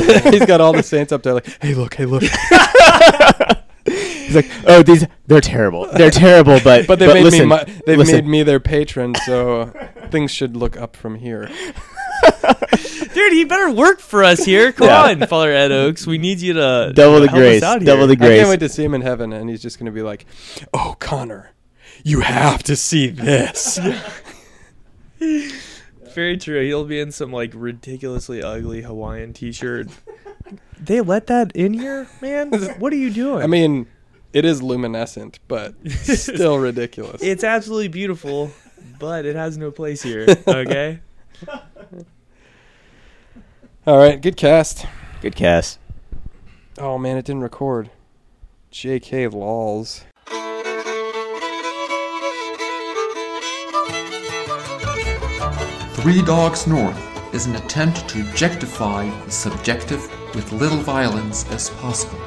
He's got all the saints up there, like, hey, look, hey, look. He's like, oh, these they're terrible. They're terrible, but But they made listen, me, my, they've listen. made me their patron, so things should look up from here. Dude, he better work for us here. Come Yeah. on, Father Ed Oaks. We need you to double you know, the help us grace, out double here. the I can't wait to see him in heaven, and he's just gonna be like, "Oh, Connor, you have to see this." Very true. He'll be in some like ridiculously ugly Hawaiian T-shirt. they let that in here, man. What are you doing? I mean, it is luminescent, but still ridiculous. it's absolutely beautiful, but it has no place here. Okay. All right, good cast. Good cast. Oh man, it didn't record. J.K. Lols. Three Dogs North is an attempt to objectify the subjective with little violence as possible.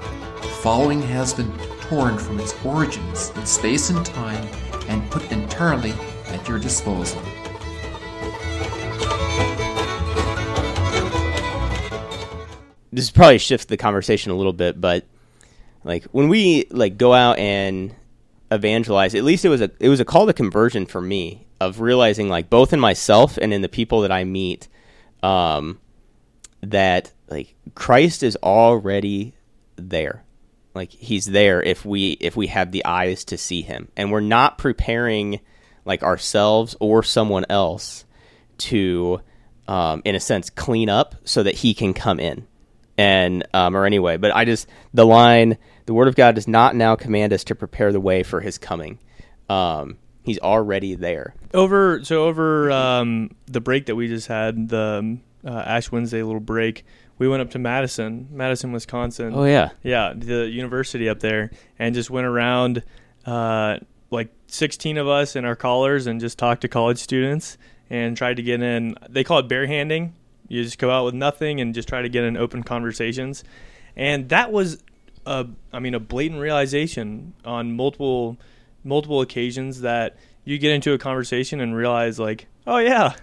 The following has been torn from its origins in space and time and put entirely at your disposal. this probably shifts the conversation a little bit, but like when we like go out and evangelize, at least it was a it was a call to conversion for me of realizing like both in myself and in the people that I meet, um, that like Christ is already there. Like he's there if we if we have the eyes to see him. And we're not preparing like ourselves or someone else to um, in a sense clean up so that he can come in and um, or anyway but i just the line the word of god does not now command us to prepare the way for his coming um, he's already there over so over um, the break that we just had, the um, uh, Ash Wednesday little break, we went up to Madison, Madison, Wisconsin. oh yeah Yeah, the university up there, and just went around, uh, like 16 of us in our collars, and just talked to college students and tried to get in. They call it barehanding. You just go out with nothing and just try to get in open conversations, and that was, a, I mean, a blatant realization on multiple, multiple occasions that you get into a conversation and realize like, oh yeah,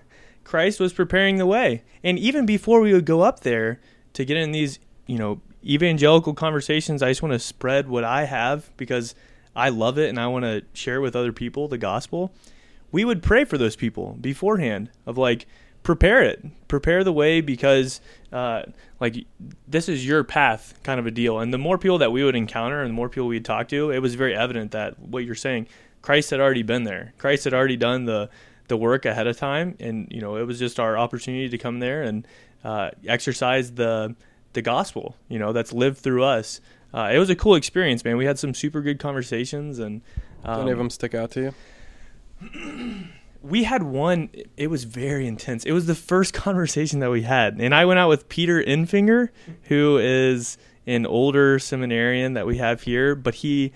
Christ was preparing the way. And even before we would go up there to get in these, you know, evangelical conversations, I just want to spread what I have because I love it and I want to share with other people, the gospel. We would pray for those people beforehand of like, prepare it, prepare the way because, uh, like, this is your path kind of a deal. And the more people that we would encounter and the more people we'd talk to, it was very evident that what you're saying, Christ had already been there. Christ had already done the, the work ahead of time, and you know it was just our opportunity to come there and uh, exercise the the gospel. You know that's lived through us. Uh, it was a cool experience, man. We had some super good conversations, and Do um, any of them stick out to you? we had one. It was very intense. It was the first conversation that we had, and I went out with Peter Infinger, who is an older seminarian that we have here, but he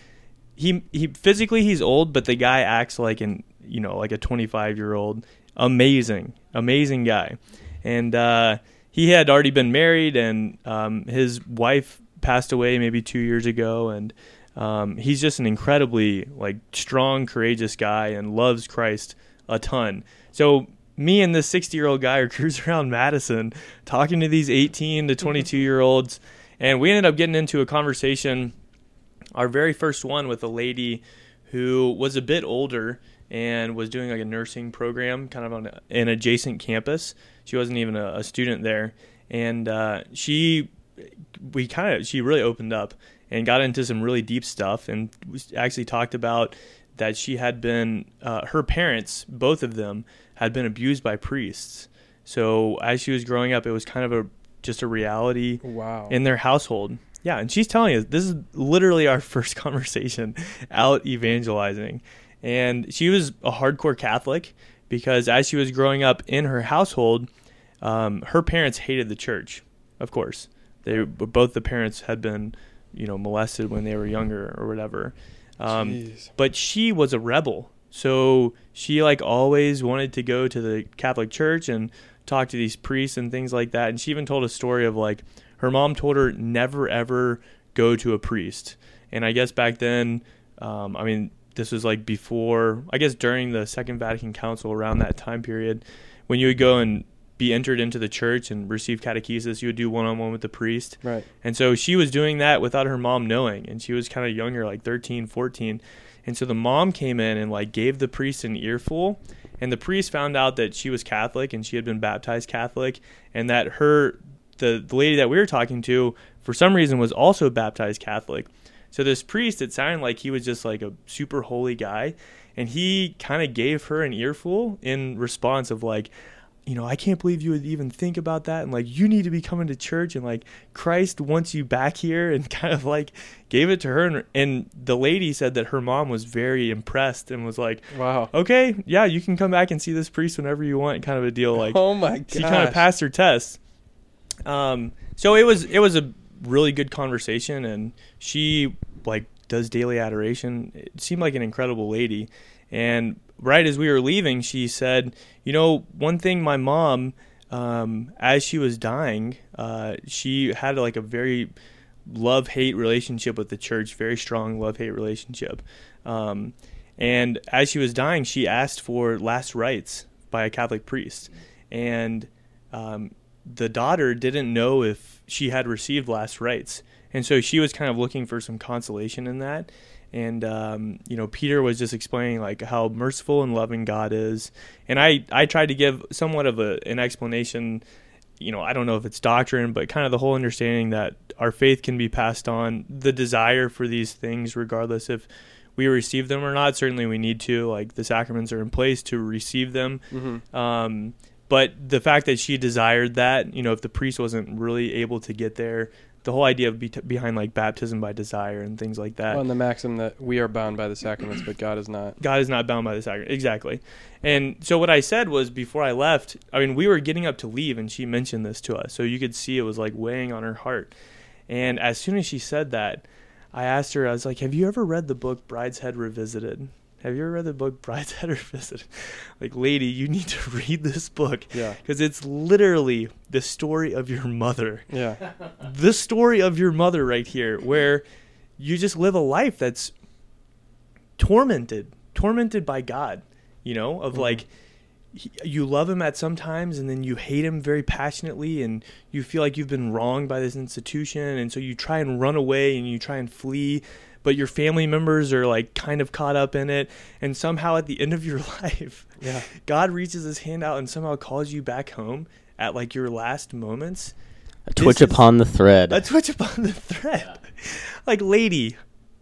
he he physically he's old, but the guy acts like an you know like a 25 year old. Amazing, amazing guy, and uh, he had already been married, and um, his wife passed away maybe two years ago, and um, he's just an incredibly like strong, courageous guy, and loves Christ a ton. So me and this 60 year old guy are cruising around Madison talking to these 18 to 22 year olds, and we ended up getting into a conversation our very first one with a lady who was a bit older and was doing like a nursing program kind of on an adjacent campus. She wasn't even a, a student there, and uh, she we kind of she really opened up and got into some really deep stuff and actually talked about that she had been uh, her parents both of them had been abused by priests so as she was growing up it was kind of a just a reality Wow. in their household. Yeah, and she's telling us this is literally our first conversation out evangelizing. And she was a hardcore Catholic because as she was growing up in her household, um, her parents hated the church. Of course, they both the parents had been, you know, molested when they were younger or whatever. Um, but she was a rebel. So she like always wanted to go to the Catholic Church and talk to these priests and things like that. And she even told a story of like her mom told her never ever go to a priest. And I guess back then, um, I mean, this was like before, I guess during the Second Vatican Council around that time period, when you would go and be entered into the church and receive catechesis, you would do one on one with the priest. Right. And so she was doing that without her mom knowing. And she was kind of younger, like 13, 14. And so the mom came in and like gave the priest an earful. And the priest found out that she was Catholic and she had been baptized Catholic and that her, the, the lady that we were talking to, for some reason was also baptized Catholic. So this priest, it sounded like he was just like a super holy guy. And he kind of gave her an earful in response of like, you know, I can't believe you would even think about that. And like, you need to be coming to church. And like, Christ wants you back here and kind of like gave it to her. And, and the lady said that her mom was very impressed and was like, Wow. okay, yeah, you can come back and see this priest whenever you want, kind of a deal. Like, oh my god. she kind of passed her test. Um, so it was it was a really good conversation, and she like does daily adoration. It seemed like an incredible lady, and right as we were leaving, she said, "You know, one thing my mom, um, as she was dying, uh, she had like a very love hate relationship with the church, very strong love hate relationship." Um, and as she was dying, she asked for last rites by a Catholic priest, and um, the daughter didn't know if she had received last rites, and so she was kind of looking for some consolation in that. And um, you know, Peter was just explaining like how merciful and loving God is, and I I tried to give somewhat of a, an explanation. You know, I don't know if it's doctrine, but kind of the whole understanding that our faith can be passed on, the desire for these things, regardless if we receive them or not. Certainly, we need to. Like the sacraments are in place to receive them. Mhm. Um, but the fact that she desired that, you know, if the priest wasn't really able to get there, the whole idea of be behind like baptism by desire and things like that. Well, and the maxim that we are bound by the sacraments, but God is not. God is not bound by the sacrament. Exactly. And so what I said was before I left, I mean, we were getting up to leave and she mentioned this to us. So you could see it was like weighing on her heart. And as soon as she said that, I asked her, I was like, Have you ever read the book Brideshead Revisited? Have you ever read the book Brideshead Revisited? Like, lady, you need to read this book Yeah. because it's literally the story of your mother Yeah. the story of your mother right here where you just live a life that's tormented tormented by god you know of Mhm. like he- you love him at some times and then you hate him very passionately and you feel like you've been wronged by this institution and so you try and run away and you try and flee but your family members are like kind of caught up in it and somehow at the end of your life Yeah. god reaches his hand out and somehow calls you back home at like your last moments A twitch This is- upon the thread. a twitch upon the thread. Like, lady,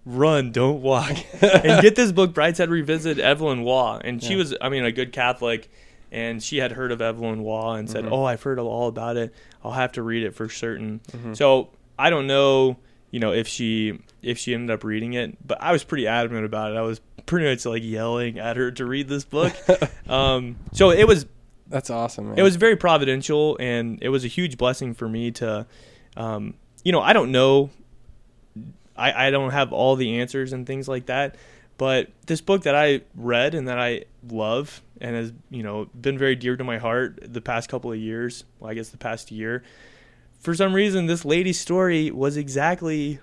run, don't walk. and get this book, Brideshead Revisit, Evelyn Waugh. And she Yeah. was, I mean, a good Catholic. And she had heard of Evelyn Waugh and said, Mhm. Oh, I've heard all about it. I'll have to read it for certain. Mhm. So I don't know, you know, if she if she ended up reading it, but I was pretty adamant about it. I was pretty much like yelling at her to read this book. um, so it was That's awesome, man. it was very providential and it was a huge blessing for me to um, you know i don't know I, I don't have all the answers and things like that but this book that i read and that i love and has you know been very dear to my heart the past couple of years well i guess the past year for some reason this lady's story was exactly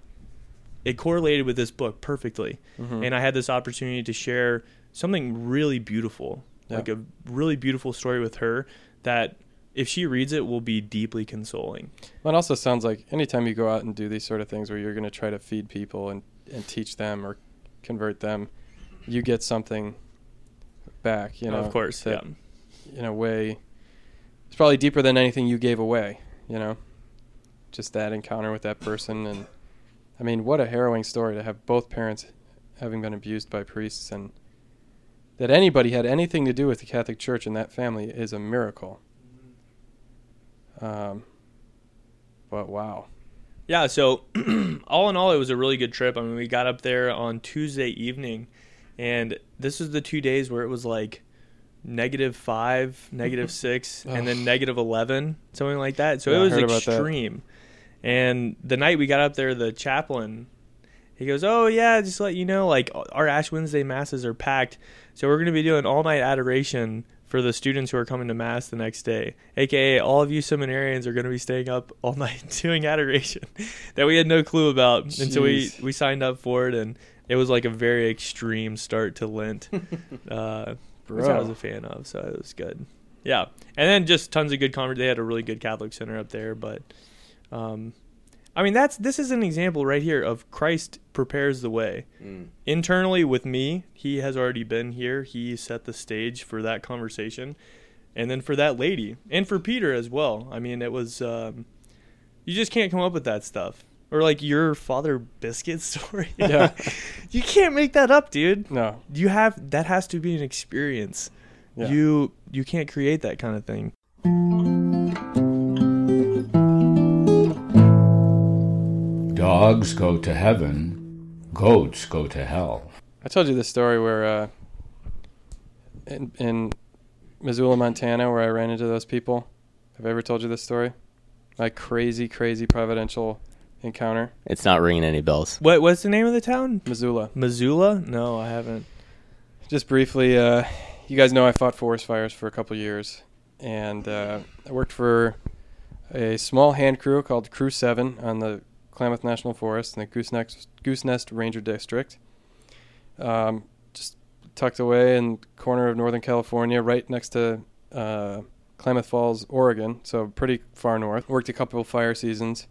it correlated with this book perfectly Mhm. and I had this opportunity to share something really beautiful, Yeah. like a really beautiful story with her that if she reads it will be deeply consoling. Well, it also sounds like anytime you go out and do these sort of things where you're going to try to feed people and, and teach them or convert them, you get something back. You know, of course, that, yeah. In a way, it's probably deeper than anything you gave away. You know, just that encounter with that person, and I mean, what a harrowing story to have both parents having been abused by priests, and that anybody had anything to do with the Catholic Church in that family is a miracle. Um, but wow. Yeah, so all in all, it was a really good trip. I mean, we got up there on Tuesday evening, and this was the two days where it was like negative five, negative six, and then negative 11, something like that. So Yeah, it was extreme. And the night we got up there, the chaplain, he goes, Oh, yeah, just to let you know, like our Ash Wednesday masses are packed. So we're going to be doing all night adoration for the students who are coming to mass the next day. AKA, all of you seminarians are going to be staying up all night doing adoration that we had no clue about. And so we, we signed up for it, and it was like a very extreme start to Lent, uh, which I was a fan of. So it was good. Yeah, and then just tons of good convert. They had a really good Catholic center up there, but um, I mean that's this is an example right here of Christ prepares the way internally with me. He has already been here. He set the stage for that conversation, and then for that lady and for Peter as well. I mean, it was um, you just can't come up with that stuff. Or like your father biscuit story. Yeah. you can't make that up, dude No. you have that has to be an experience. Yeah. You you can't create that kind of thing. Dogs go to heaven, goats go to hell. I told you this story where uh, in, in Missoula, Montana, where I ran into those people. Have I ever told you this story? My crazy, crazy providential encounter. It's not ringing any bells. What what's the name of the town? Missoula. Missoula? No, I haven't. Just briefly, uh, you guys know I fought forest fires for a couple years, and uh, I worked for a small hand crew called Crew Seven on the Klamath National Forest in the Goosenest, Goose Nest Ranger District. Um, just tucked away in the corner of Northern California, right next to uh, Klamath Falls, Oregon, so pretty far north. Worked a couple of fire seasons,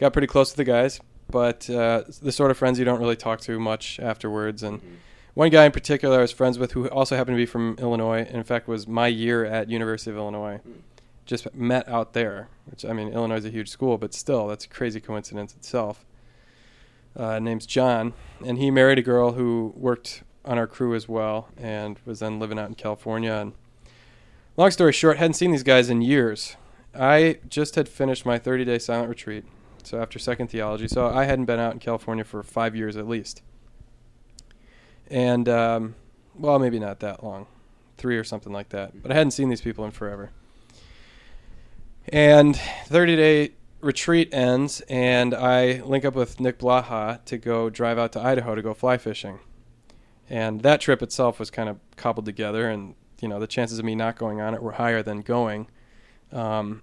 got pretty close to the guys, but uh, the sort of friends you don't really talk to much afterwards, and. One guy in particular I was friends with who also happened to be from Illinois. and In fact, was my year at University of Illinois. Just met out there, which I mean, Illinois is a huge school, but still, that's a crazy coincidence itself. Uh, name's John, and he married a girl who worked on our crew as well, and was then living out in California. And long story short, hadn't seen these guys in years. I just had finished my 30-day silent retreat, so after second theology, so I hadn't been out in California for five years at least and um, well, maybe not that long, three or something like that. But I hadn't seen these people in forever. And 30 day retreat ends, and I link up with Nick Blaha to go drive out to Idaho to go fly fishing. And that trip itself was kind of cobbled together, and you know the chances of me not going on it were higher than going. Um,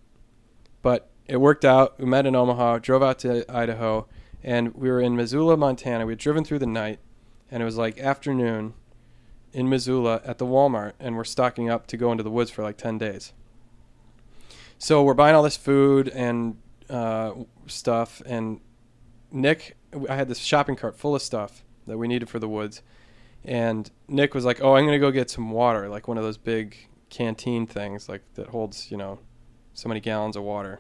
but it worked out. We met in Omaha, drove out to Idaho, and we were in Missoula, Montana. We had driven through the night, and it was like afternoon in Missoula at the Walmart, and we're stocking up to go into the woods for like 10 days. So we're buying all this food and uh, stuff, and Nick, I had this shopping cart full of stuff that we needed for the woods, and Nick was like, "Oh, I'm gonna go get some water, like one of those big canteen things, like that holds, you know, so many gallons of water."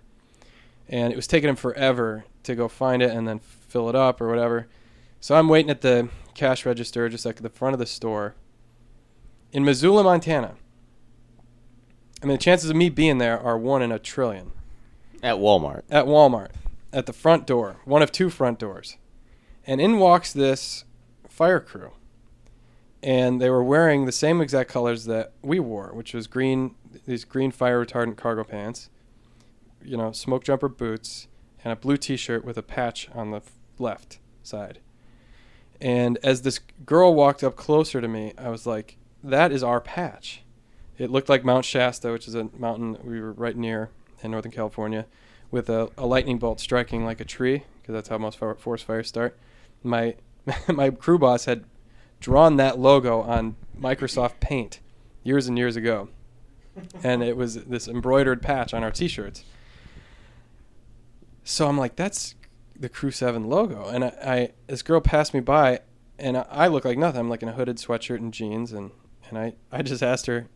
And it was taking him forever to go find it and then fill it up or whatever. So I'm waiting at the cash register just like at the front of the store in Missoula, Montana. I mean, the chances of me being there are one in a trillion. At Walmart. At Walmart, at the front door, one of two front doors. And in walks this fire crew. And they were wearing the same exact colors that we wore, which was green, these green fire retardant cargo pants, you know, smoke jumper boots, and a blue t shirt with a patch on the left side. And as this girl walked up closer to me, I was like, that is our patch. It looked like Mount Shasta, which is a mountain we were right near in Northern California, with a, a lightning bolt striking like a tree, because that's how most forest fires start. My my crew boss had drawn that logo on Microsoft Paint years and years ago, and it was this embroidered patch on our T-shirts. So I'm like, that's the Crew Seven logo, and I, I this girl passed me by, and I, I look like nothing. I'm like in a hooded sweatshirt and jeans, and and I I just asked her,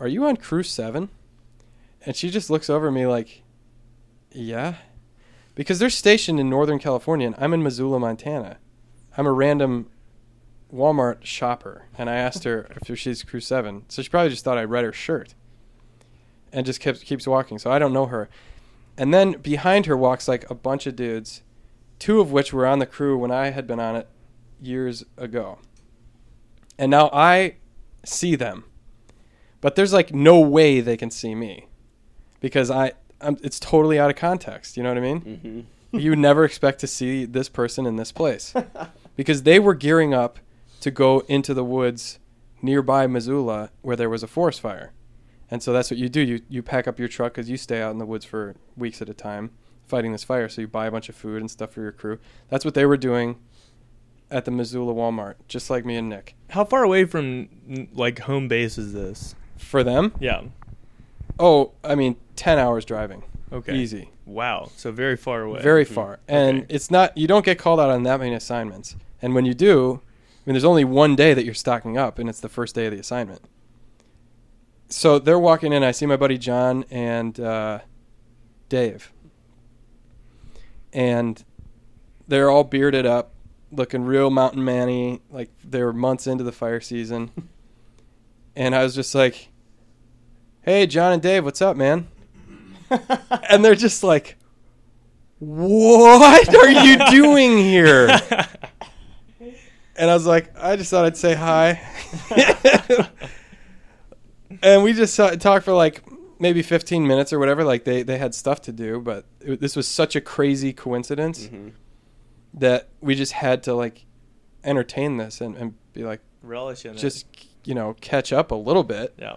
"Are you on Crew 7? And she just looks over me like, "Yeah," because they're stationed in Northern California, and I'm in Missoula, Montana. I'm a random Walmart shopper, and I asked her if she's Crew Seven, so she probably just thought I read her shirt, and just kept keeps walking. So I don't know her. And then behind her walks like a bunch of dudes, two of which were on the crew when I had been on it years ago. And now I see them, but there's like no way they can see me because I I'm, it's totally out of context. You know what I mean? Mm-hmm. you would never expect to see this person in this place because they were gearing up to go into the woods nearby Missoula where there was a forest fire. And so that's what you do. You you pack up your truck because you stay out in the woods for weeks at a time fighting this fire. So you buy a bunch of food and stuff for your crew. That's what they were doing at the Missoula Walmart, just like me and Nick. How far away from like home base is this? For them, Yeah. Oh, I mean, ten hours driving, Okay. easy, Wow. So very far away. very far, and Okay. it's not. You don't get called out on that many assignments, and when you do, I mean, there's only one day that you're stocking up, and it's the first day of the assignment. So they're walking in. I see my buddy John and uh, Dave, and they're all bearded up, looking real mountain manny, like they were months into the fire season. and I was just like, "Hey, John and Dave, what's up, man?" and they're just like, "What are you doing here?" and I was like, "I just thought I'd say hi." and we just talked for like maybe 15 minutes or whatever. Like they they had stuff to do, but it, this was such a crazy coincidence mm-hmm. that we just had to like entertain this and, and be like, Relish in it. just you know, catch up a little bit. yeah.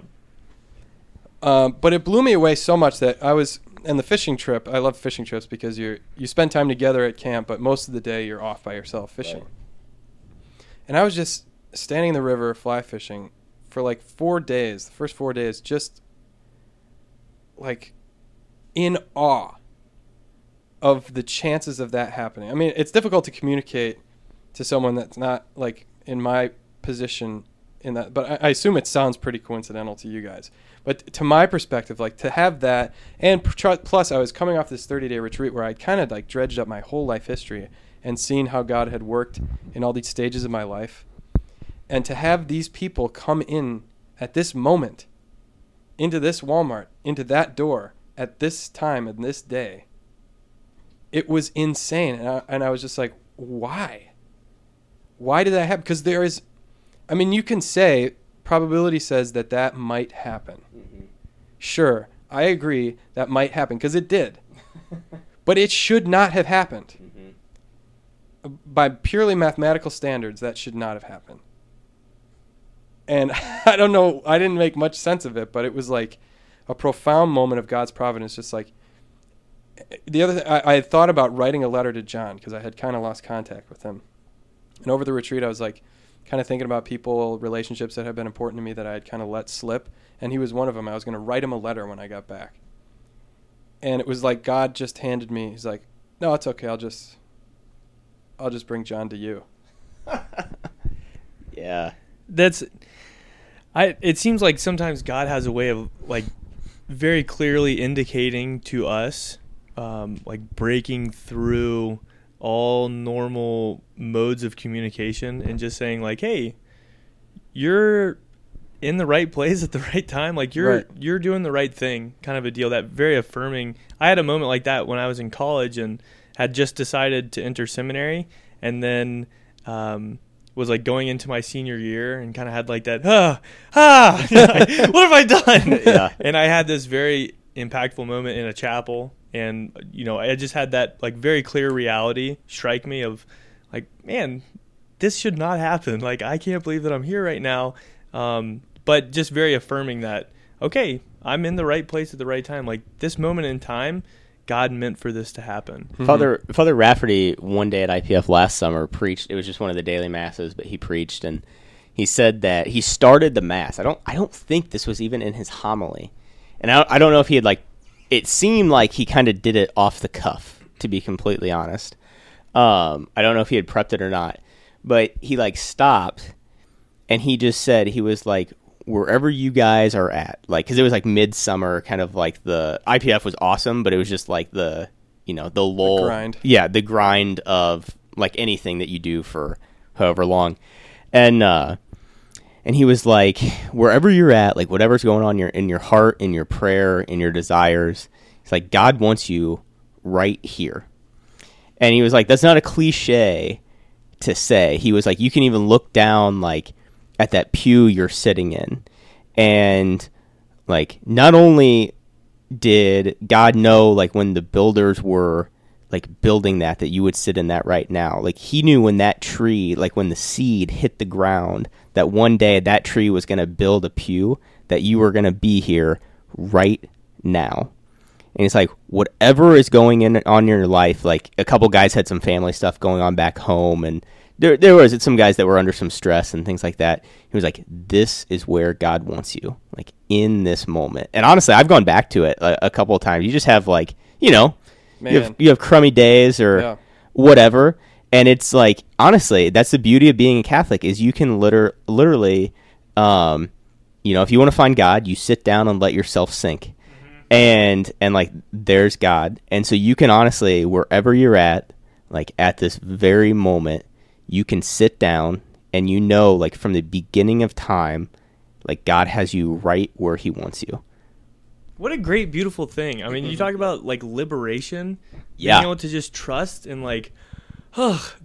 Um, but it blew me away so much that I was and the fishing trip. I love fishing trips because you you spend time together at camp, but most of the day you're off by yourself fishing. Right. And I was just standing in the river fly fishing for like four days. The first four days, just like in awe of the chances of that happening. I mean, it's difficult to communicate to someone that's not like in my position in that, but I, I assume it sounds pretty coincidental to you guys. But to my perspective, like to have that, and pr- plus I was coming off this 30 day retreat where I kind of like dredged up my whole life history and seen how God had worked in all these stages of my life. And to have these people come in at this moment into this Walmart, into that door at this time and this day, it was insane. And I, and I was just like, why? Why did that happen? Because there is, I mean, you can say probability says that that might happen. Mm-hmm. Sure, I agree that might happen because it did. but it should not have happened. Mm-hmm. Uh, by purely mathematical standards, that should not have happened. And I don't know, I didn't make much sense of it, but it was like a profound moment of God's providence. Just like eh, the other, thing, I, I had thought about writing a letter to John because I had kind of lost contact with him. And over the retreat, I was like, kind of thinking about people, relationships that had been important to me that I had kind of let slip. And he was one of them. I was going to write him a letter when I got back. And it was like God just handed me. He's like, "No, it's okay. I'll just, I'll just bring John to you." Yeah. that's I it seems like sometimes God has a way of like very clearly indicating to us um, like breaking through all normal modes of communication and just saying like hey you're in the right place at the right time. Like you're Right. you're doing the right thing kind of a deal. That very affirming. I had a moment like that when i was in college and had just decided to enter seminary and then um, was like going into my senior year and kind of had like that ah ah what have i done? Yeah. and i had this very impactful moment in a chapel and you know i just had that like very clear reality strike me of like man this should not happen like i can't believe that i'm here right now um, but just very affirming that okay i'm in the right place at the right time like this moment in time god meant for this to happen Father Father Rafferty one day at IPF last summer preached. It was just one of the daily masses, but he preached and he said that he started the mass. I don't I don't think this was even in his homily, and I, I don't know if he had like. It seemed like he kind of did it off the cuff, to be completely honest. Um, I don't know if he had prepped it or not, but he like stopped and he just said he was like wherever you guys are at like because it was like midsummer kind of like the ipf was awesome but it was just like the you know the lull grind. yeah the grind of like anything that you do for however long and uh and he was like wherever you're at like whatever's going on in your in your heart in your prayer in your desires it's like god wants you right here. And he was like that's not a cliche to say. He was like you can even look down like at that pew you're sitting in. And like not only did god know like when the builders were like building that that you would sit in that right now like he knew when that tree like when the seed hit the ground that one day that tree was going to build a pew that you were going to be here right now and it's like whatever is going in on your life like a couple guys had some family stuff going on back home and there there was some guys that were under some stress and things like that. He was like, "This is where God wants you, like in this moment." And honestly, I've gone back to it a, a couple of times. You just have like, you know, you have you have crummy days or Yeah. whatever, and it's like honestly, that's the beauty of being a Catholic is you can liter- literally, um, you know, if you want to find God, you sit down and let yourself sink, and and like there's God, and so you can honestly wherever you're at, like at this very moment, you can sit down and you know like from the beginning of time, like God has you right where He wants you. What a great, beautiful thing. I mean, you talk about like liberation, Yeah. being able to just trust and like,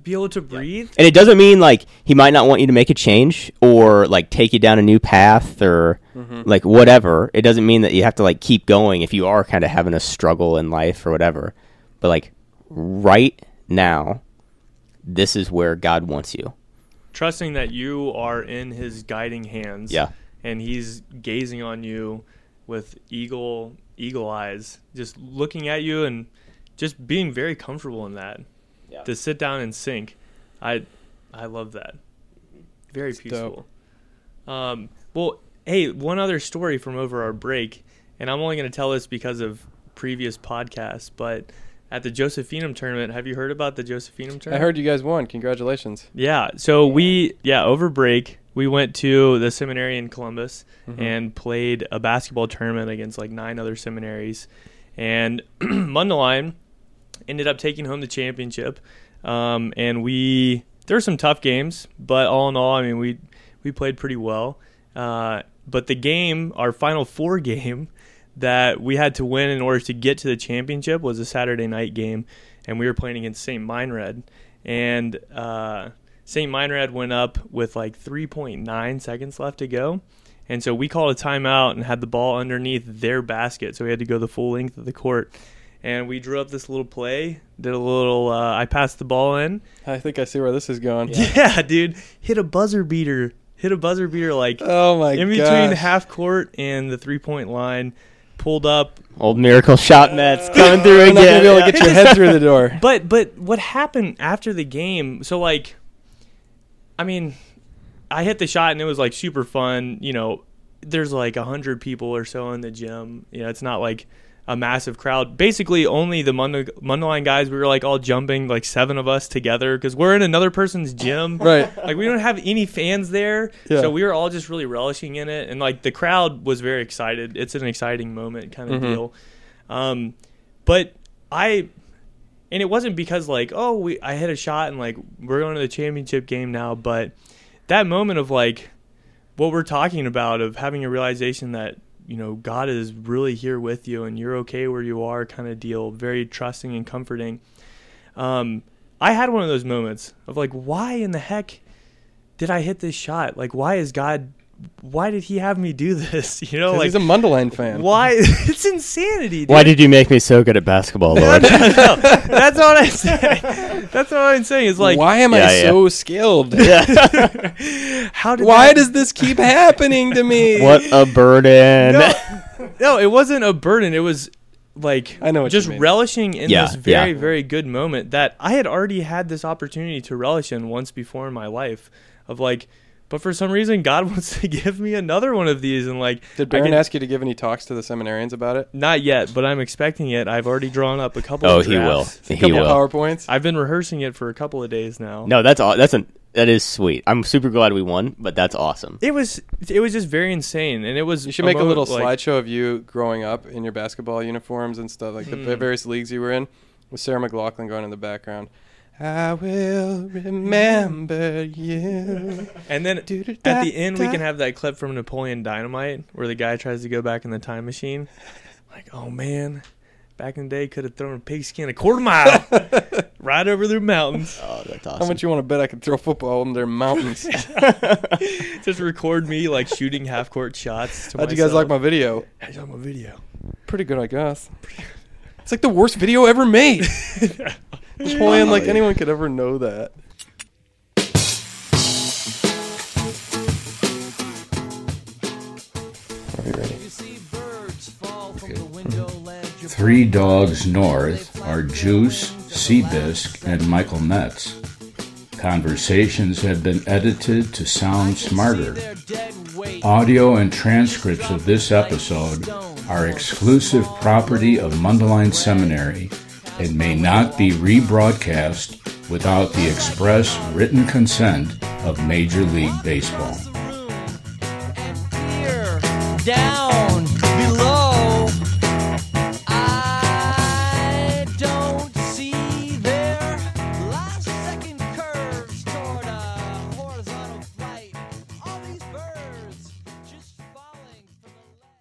be able to breathe. And it doesn't mean like he might not want you to make a change or like take you down a new path or mm-hmm. like whatever. It doesn't mean that you have to like keep going if you are kind of having a struggle in life or whatever. But like right now, this is where God wants you. Trusting that you are in His guiding hands. Yeah. and He's gazing on you with eagle eagle eyes, just looking at you and just being very comfortable in that. Yeah. To sit down and sink, I I love that. Very peaceful. Um, well, hey, one other story from over our break, and I'm only going to tell this because of previous podcasts, but at the Josephinum tournament, have you heard about the Josephinum tournament? I heard you guys won. Congratulations. Yeah. So we, yeah, over break, we went to the seminary in Columbus and played a basketball tournament against like nine other seminaries. And Mundelein ended up taking home the championship. Um, and we, there were some tough games, but all in all, I mean, we, we played pretty well. Uh, but the game, our final four game that we had to win in order to get to the championship was a Saturday night game. And we were playing against St. Meinrad and uh, St. Meinrad went up with like 3.9 seconds left to go. And so we called a timeout and had the ball underneath their basket. So we had to go the full length of the court. And we drew up this little play, did a little, uh, I passed the ball in. I think I see where this is going. Yeah, dude, hit a buzzer beater. Hit a buzzer beater like Oh my in between gosh. half court and the three point line. Pulled up, Old miracle shot Metz coming through again. You're not gonna be able to get your head through the door. But but what happened after the game? So like, I mean, I hit the shot and it was like super fun. You know, there's like a hundred people or so in the gym. You know, it's not like a massive crowd. Basically, only the Mund- Mundelein guys. We were like all jumping, like seven of us together, because we're in another person's gym. Right. Like we don't have any fans there, Yeah. so we were all just really relishing in it, and like the crowd was very excited. It's an exciting moment, kind of Mhm. deal. Um, but I and it wasn't because like oh we I hit a shot and like we're going to the championship game now, but that moment of like what we're talking about of having a realization that you know God is really here with you and you're okay where you are kind of deal, very trusting and comforting. Um, I had one of those moments of like why in the heck did I hit this shot? Like why is God why did he have me do this? You know, like he's a Mundelein fan. why it's insanity. Dude. Why did you make me so good at basketball, Lord? no, that's what I'm saying. That's what I'm saying. Is like, Why am Yeah, I yeah. so skilled? how did Why that- does this keep happening to me? what a burden. No, no, it wasn't a burden. It was like I know just relishing in Yeah, this very, yeah. very good moment that I had already had this opportunity to relish in once before in my life. Of like, but for some reason, God wants to give me another one of these, and like, Did I Baron can- ask you to give any talks to the seminarians about it? Not yet, but I'm expecting it. I've already drawn up a couple. oh, of he will. drafts. A He couple will. powerpoints. I've been rehearsing it for a couple of days now. No, that's all. That's an that is sweet. I'm super glad we won, but that's awesome. It was it was just very insane, and it was. You should make a little like- slideshow of you growing up in your basketball uniforms and stuff, like the Hmm. various leagues you were in, with Sarah McLachlan going in the background. I will remember you. And then at the end, we can have that clip from Napoleon Dynamite where the guy tries to go back in the time machine. Like, oh man, back in the day, could have thrown a pigskin a quarter mile right over their mountains. Oh, that's How much you want to bet I could throw football in their mountains? Just record me like shooting half court shots. To How'd you guys like my video? How'd you like my video? Pretty good, I guess. It's like the worst video ever made. Napoleon, like anyone could ever know that. Are we ready? Three dogs north are Juice, Seabisc, and Michael Metz. Conversations have been edited to sound smarter. Audio and transcripts of this episode are exclusive property of Mundelein Seminary and may not be rebroadcast without the express written consent of Major League Baseball.